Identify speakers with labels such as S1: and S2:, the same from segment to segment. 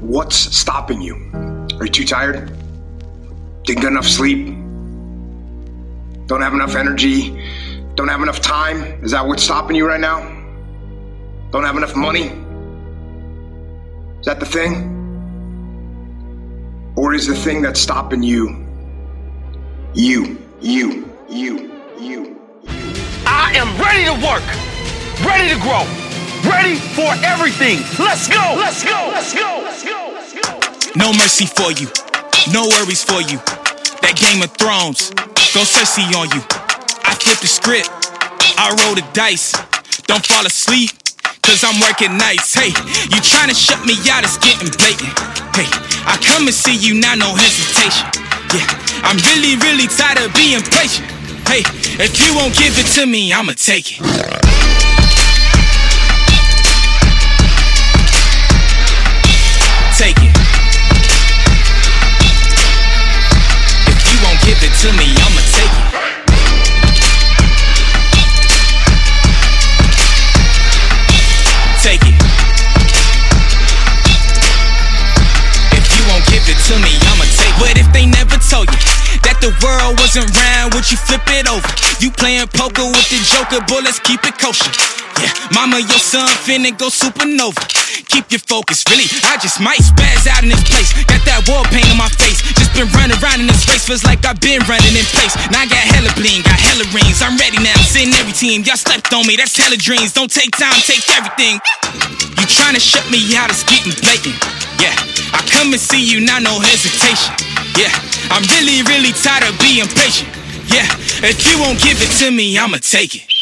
S1: What's stopping you? Are you too tired? Didn't get enough sleep? Don't have enough energy? Don't have enough time? Is that what's stopping you right now? Don't have enough money? Is that the thing? Or is the thing that's stopping you you, you, you, you, you?
S2: I am ready to work, ready to grow, ready for everything. Let's go, let's go, let's go,
S3: No mercy for you, no worries for you. That Game of Thrones, go Cersei on you. I flip the script, I roll the dice. Don't fall asleep, cause I'm working nights. Hey, you trying to shut me out, it's getting blatant. Hey, I come and see you now, no hesitation. Yeah, I'm really, really tired of being patient. Hey, if you won't give it to me, I'ma take it. To me, I'ma take it. Take it. If you won't give it to me, I'ma take it. But if they never told you that the world wasn't round, would you flip it over? You playing poker with the joker, bullets keep it kosher. Yeah, mama, your son finna go supernova. Keep your focus, really. I just might spaz out in this place. Feels like I've been running in place. Now I got hella bling, got hella rings. I'm ready now, sitting every team. Y'all slept on me, that's hella dreams. Don't take time, take everything. You trying to shut me out, it's getting blatant. Yeah, I come and see you, now no hesitation. Yeah, I'm really, really tired of being patient. Yeah, if you won't give it to me, I'ma take it.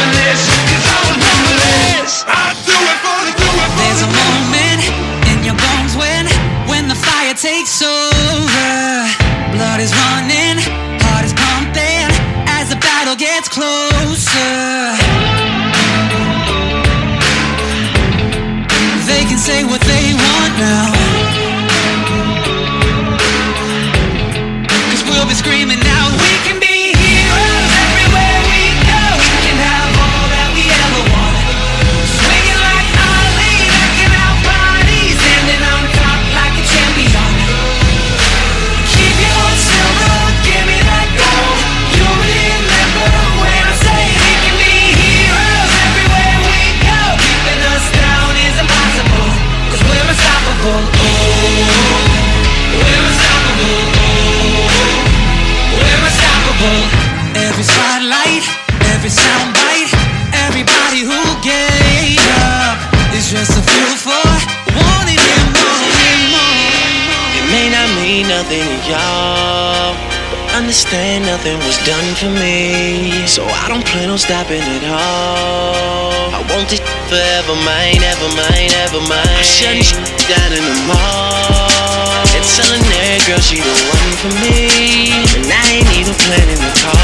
S4: There's never mind, never mind, never mind. I
S5: shut shutting down in the mall. And telling that girl she the one for me. And I ain't even planning to call.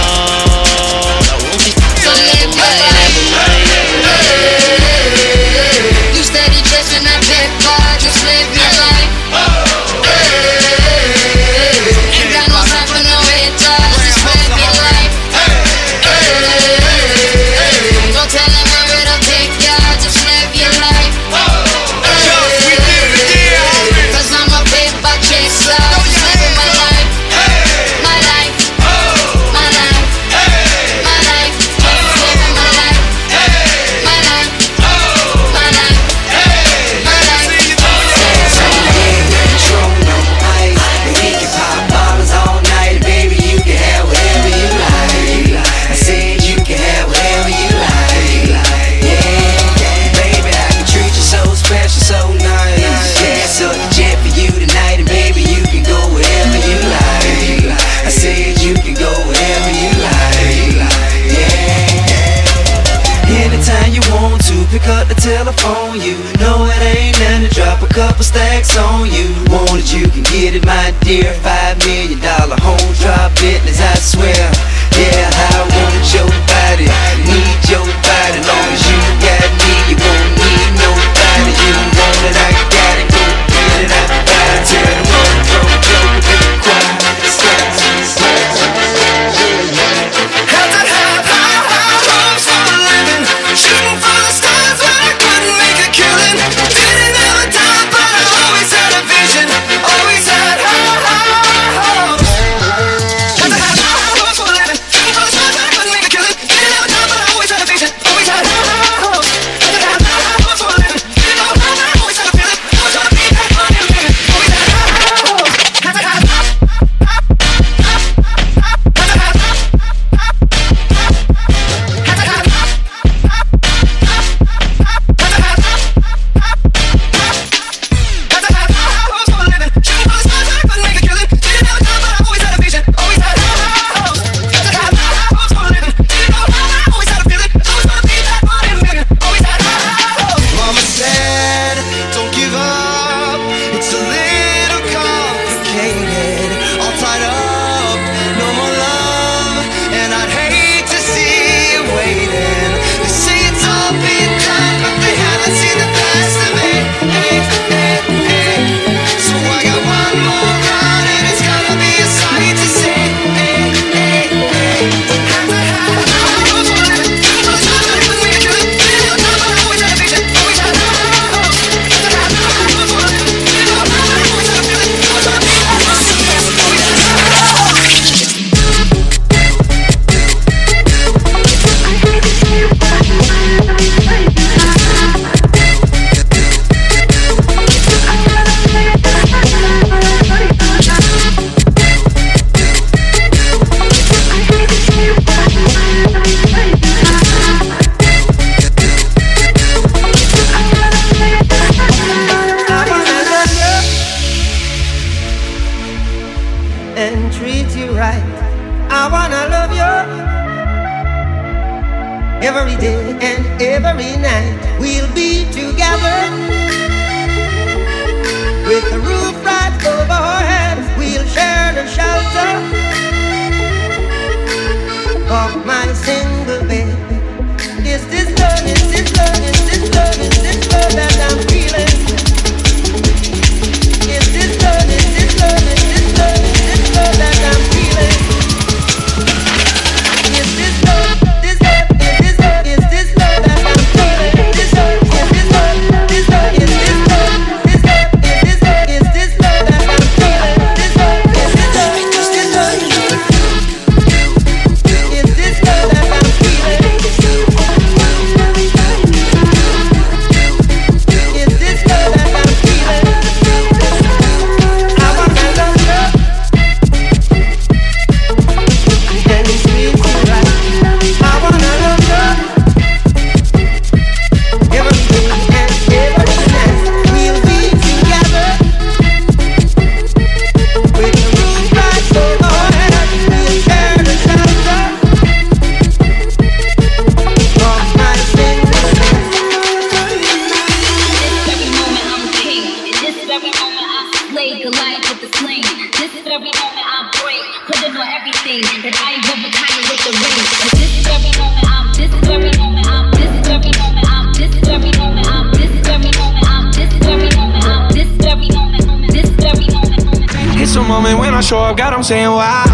S6: God, I'm saying wow.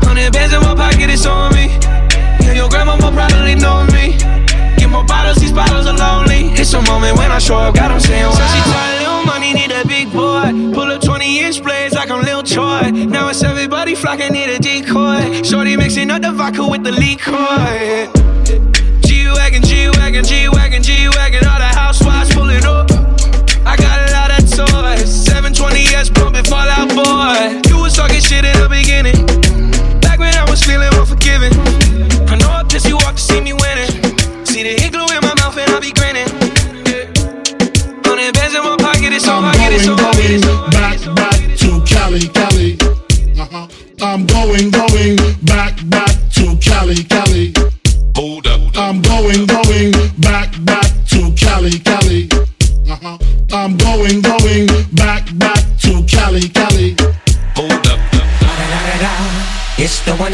S6: Hundred bands in my pocket, it's on me. Yeah, your grandma will probably know me. Get more bottles, these bottles are lonely. It's a moment when I show up, God, I'm saying wow. So she tired, little money, need a big boy. Pull up 20 inch blades like I'm Lil Troy. Now it's everybody flocking, need a decoy. Shorty mixing up the vodka with the liquor. G-Wagon, G-Wagon, G-Wagon, G-Wagon, talking shit in the beginning. Back when I was feeling unforgiving. I know I pissed you off to see me winning. See the hit glue in my mouth and I be grinning. Hundred bands in my pocket, it's so
S7: I'm
S6: it's so
S7: going,
S6: hot, it's
S7: going back, back to Cali, Cali. Uh-huh. I'm going, going back, back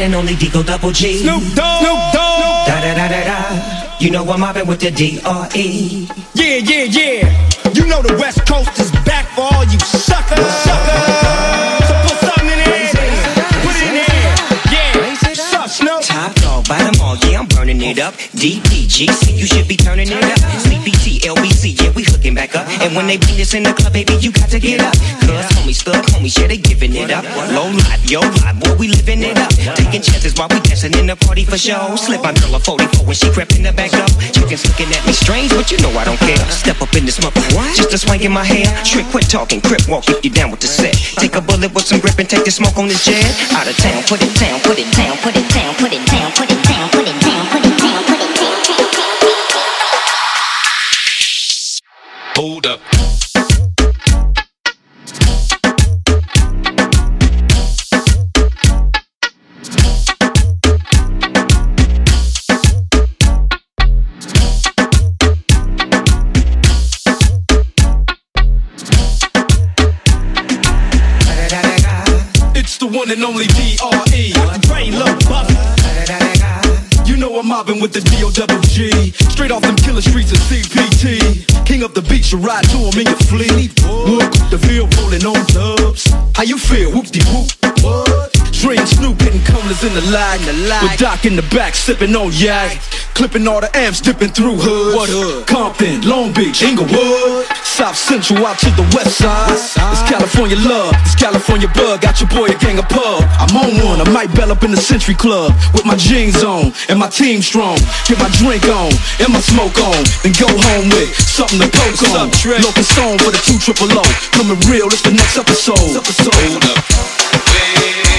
S8: and only Digo Double G.
S2: Snoop Dogg. Snoop Dogg.
S8: Da da da da da. You know I'm mobbing with the D R E.
S2: Yeah, yeah, yeah. You know the West Coast is back for all you suckers. Suckers.
S8: DPGC, you should be turning it up. CPT, LBC, yeah, we hooking back up. And when they beat us in the club, baby, you got to get up. Cause homies, thug homies, yeah, they giving it up. Low life, yo life, boy, we living it up. Taking chances while we dancing in the party for show. Slip my girl a 44 when she crept in the back door. Chickens looking at me strange, but you know I don't care. Step up in this mother, just a swing in my hair. Trick, quit talking, crip walk if you down with the set. Take a bullet with some grip and take the smoke on this jet. Out of town, put it down, put it down, put it down, put it down, put it down, put it down, put it down,
S9: Hold up.
S2: It's the one and only D.R.E. Brain low buff. Know I'm mobbing with the D.O.G. Straight off them killer streets of CPT. King of the beach, you ride to him in your fleet. Look, the feel rolling on dubs. How you feel? Whoop de whoop. What? Dre and Snoop hitting corners in the lag. With Doc in the back, sipping on yak. Clipping all the amps, dipping through hoods. What hood? Compton, Long Beach, Inglewood. South Central out to the west side. It's California love, it's California bug. Got your boy a gang of pub. I'm on one, I might bell up in the Century Club. With my jeans on and my team strong. Get my drink on and my smoke on. Then go home with something to poke on. Locust Stone for the two triple O. Coming real, it's the next episode.
S9: Hold up.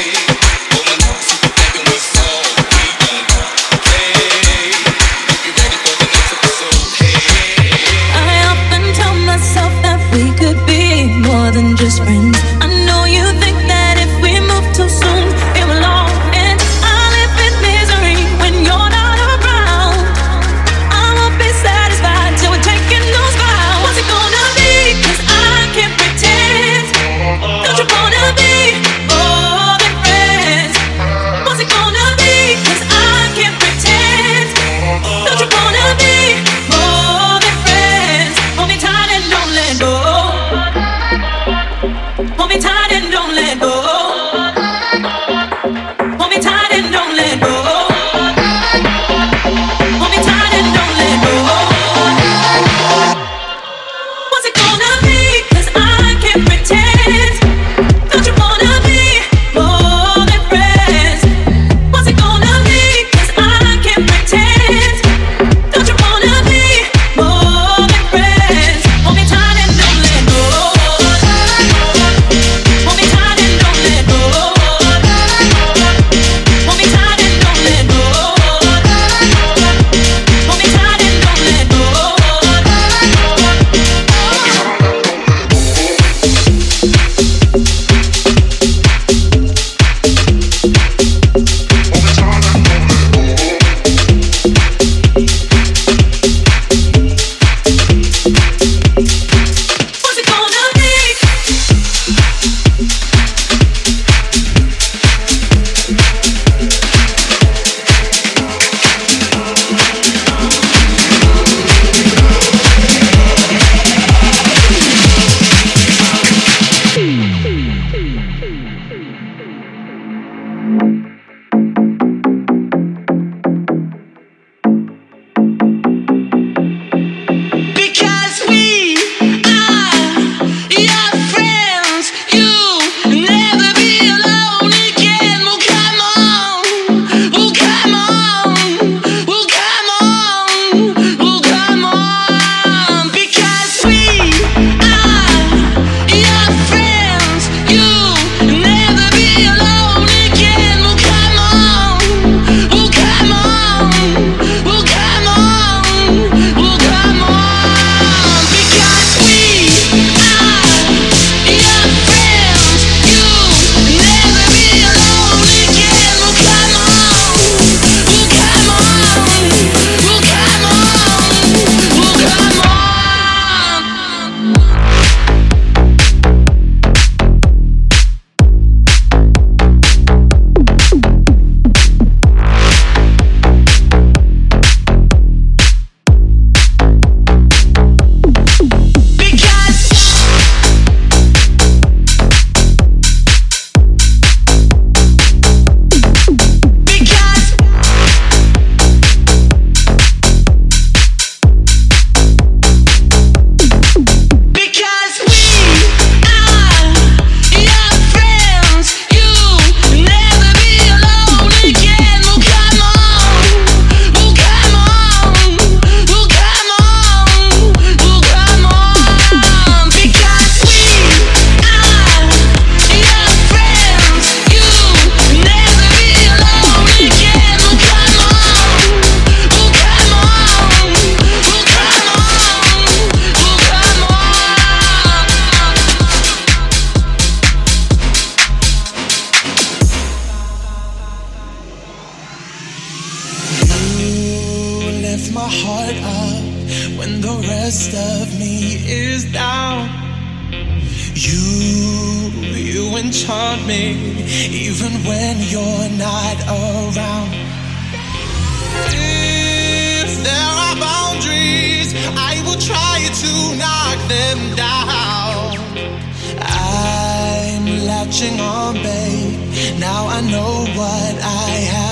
S6: I'm on, babe. Now I know what I have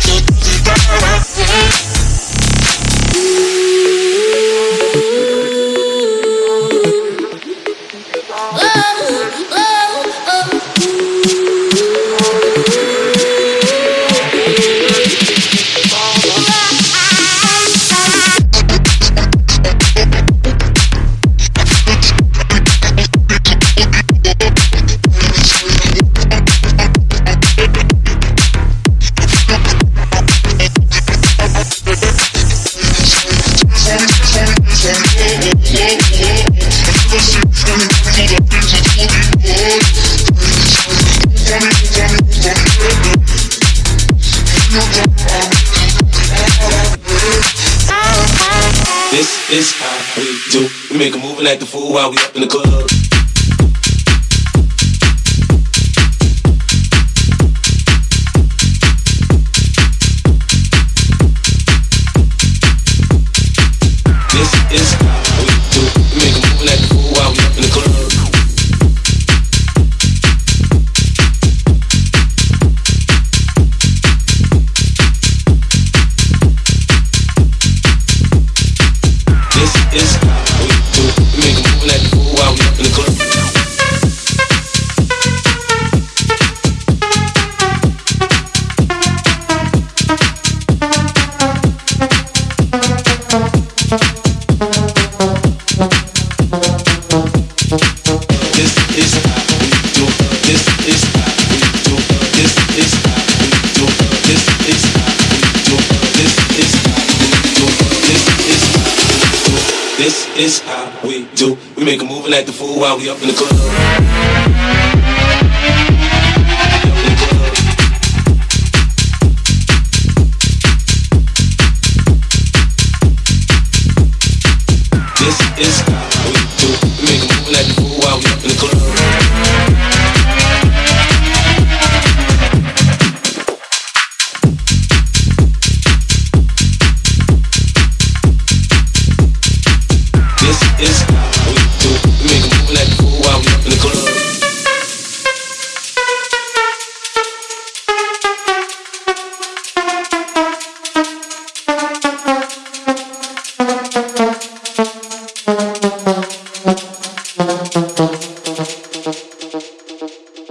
S10: looking
S11: the fool while we up in the club.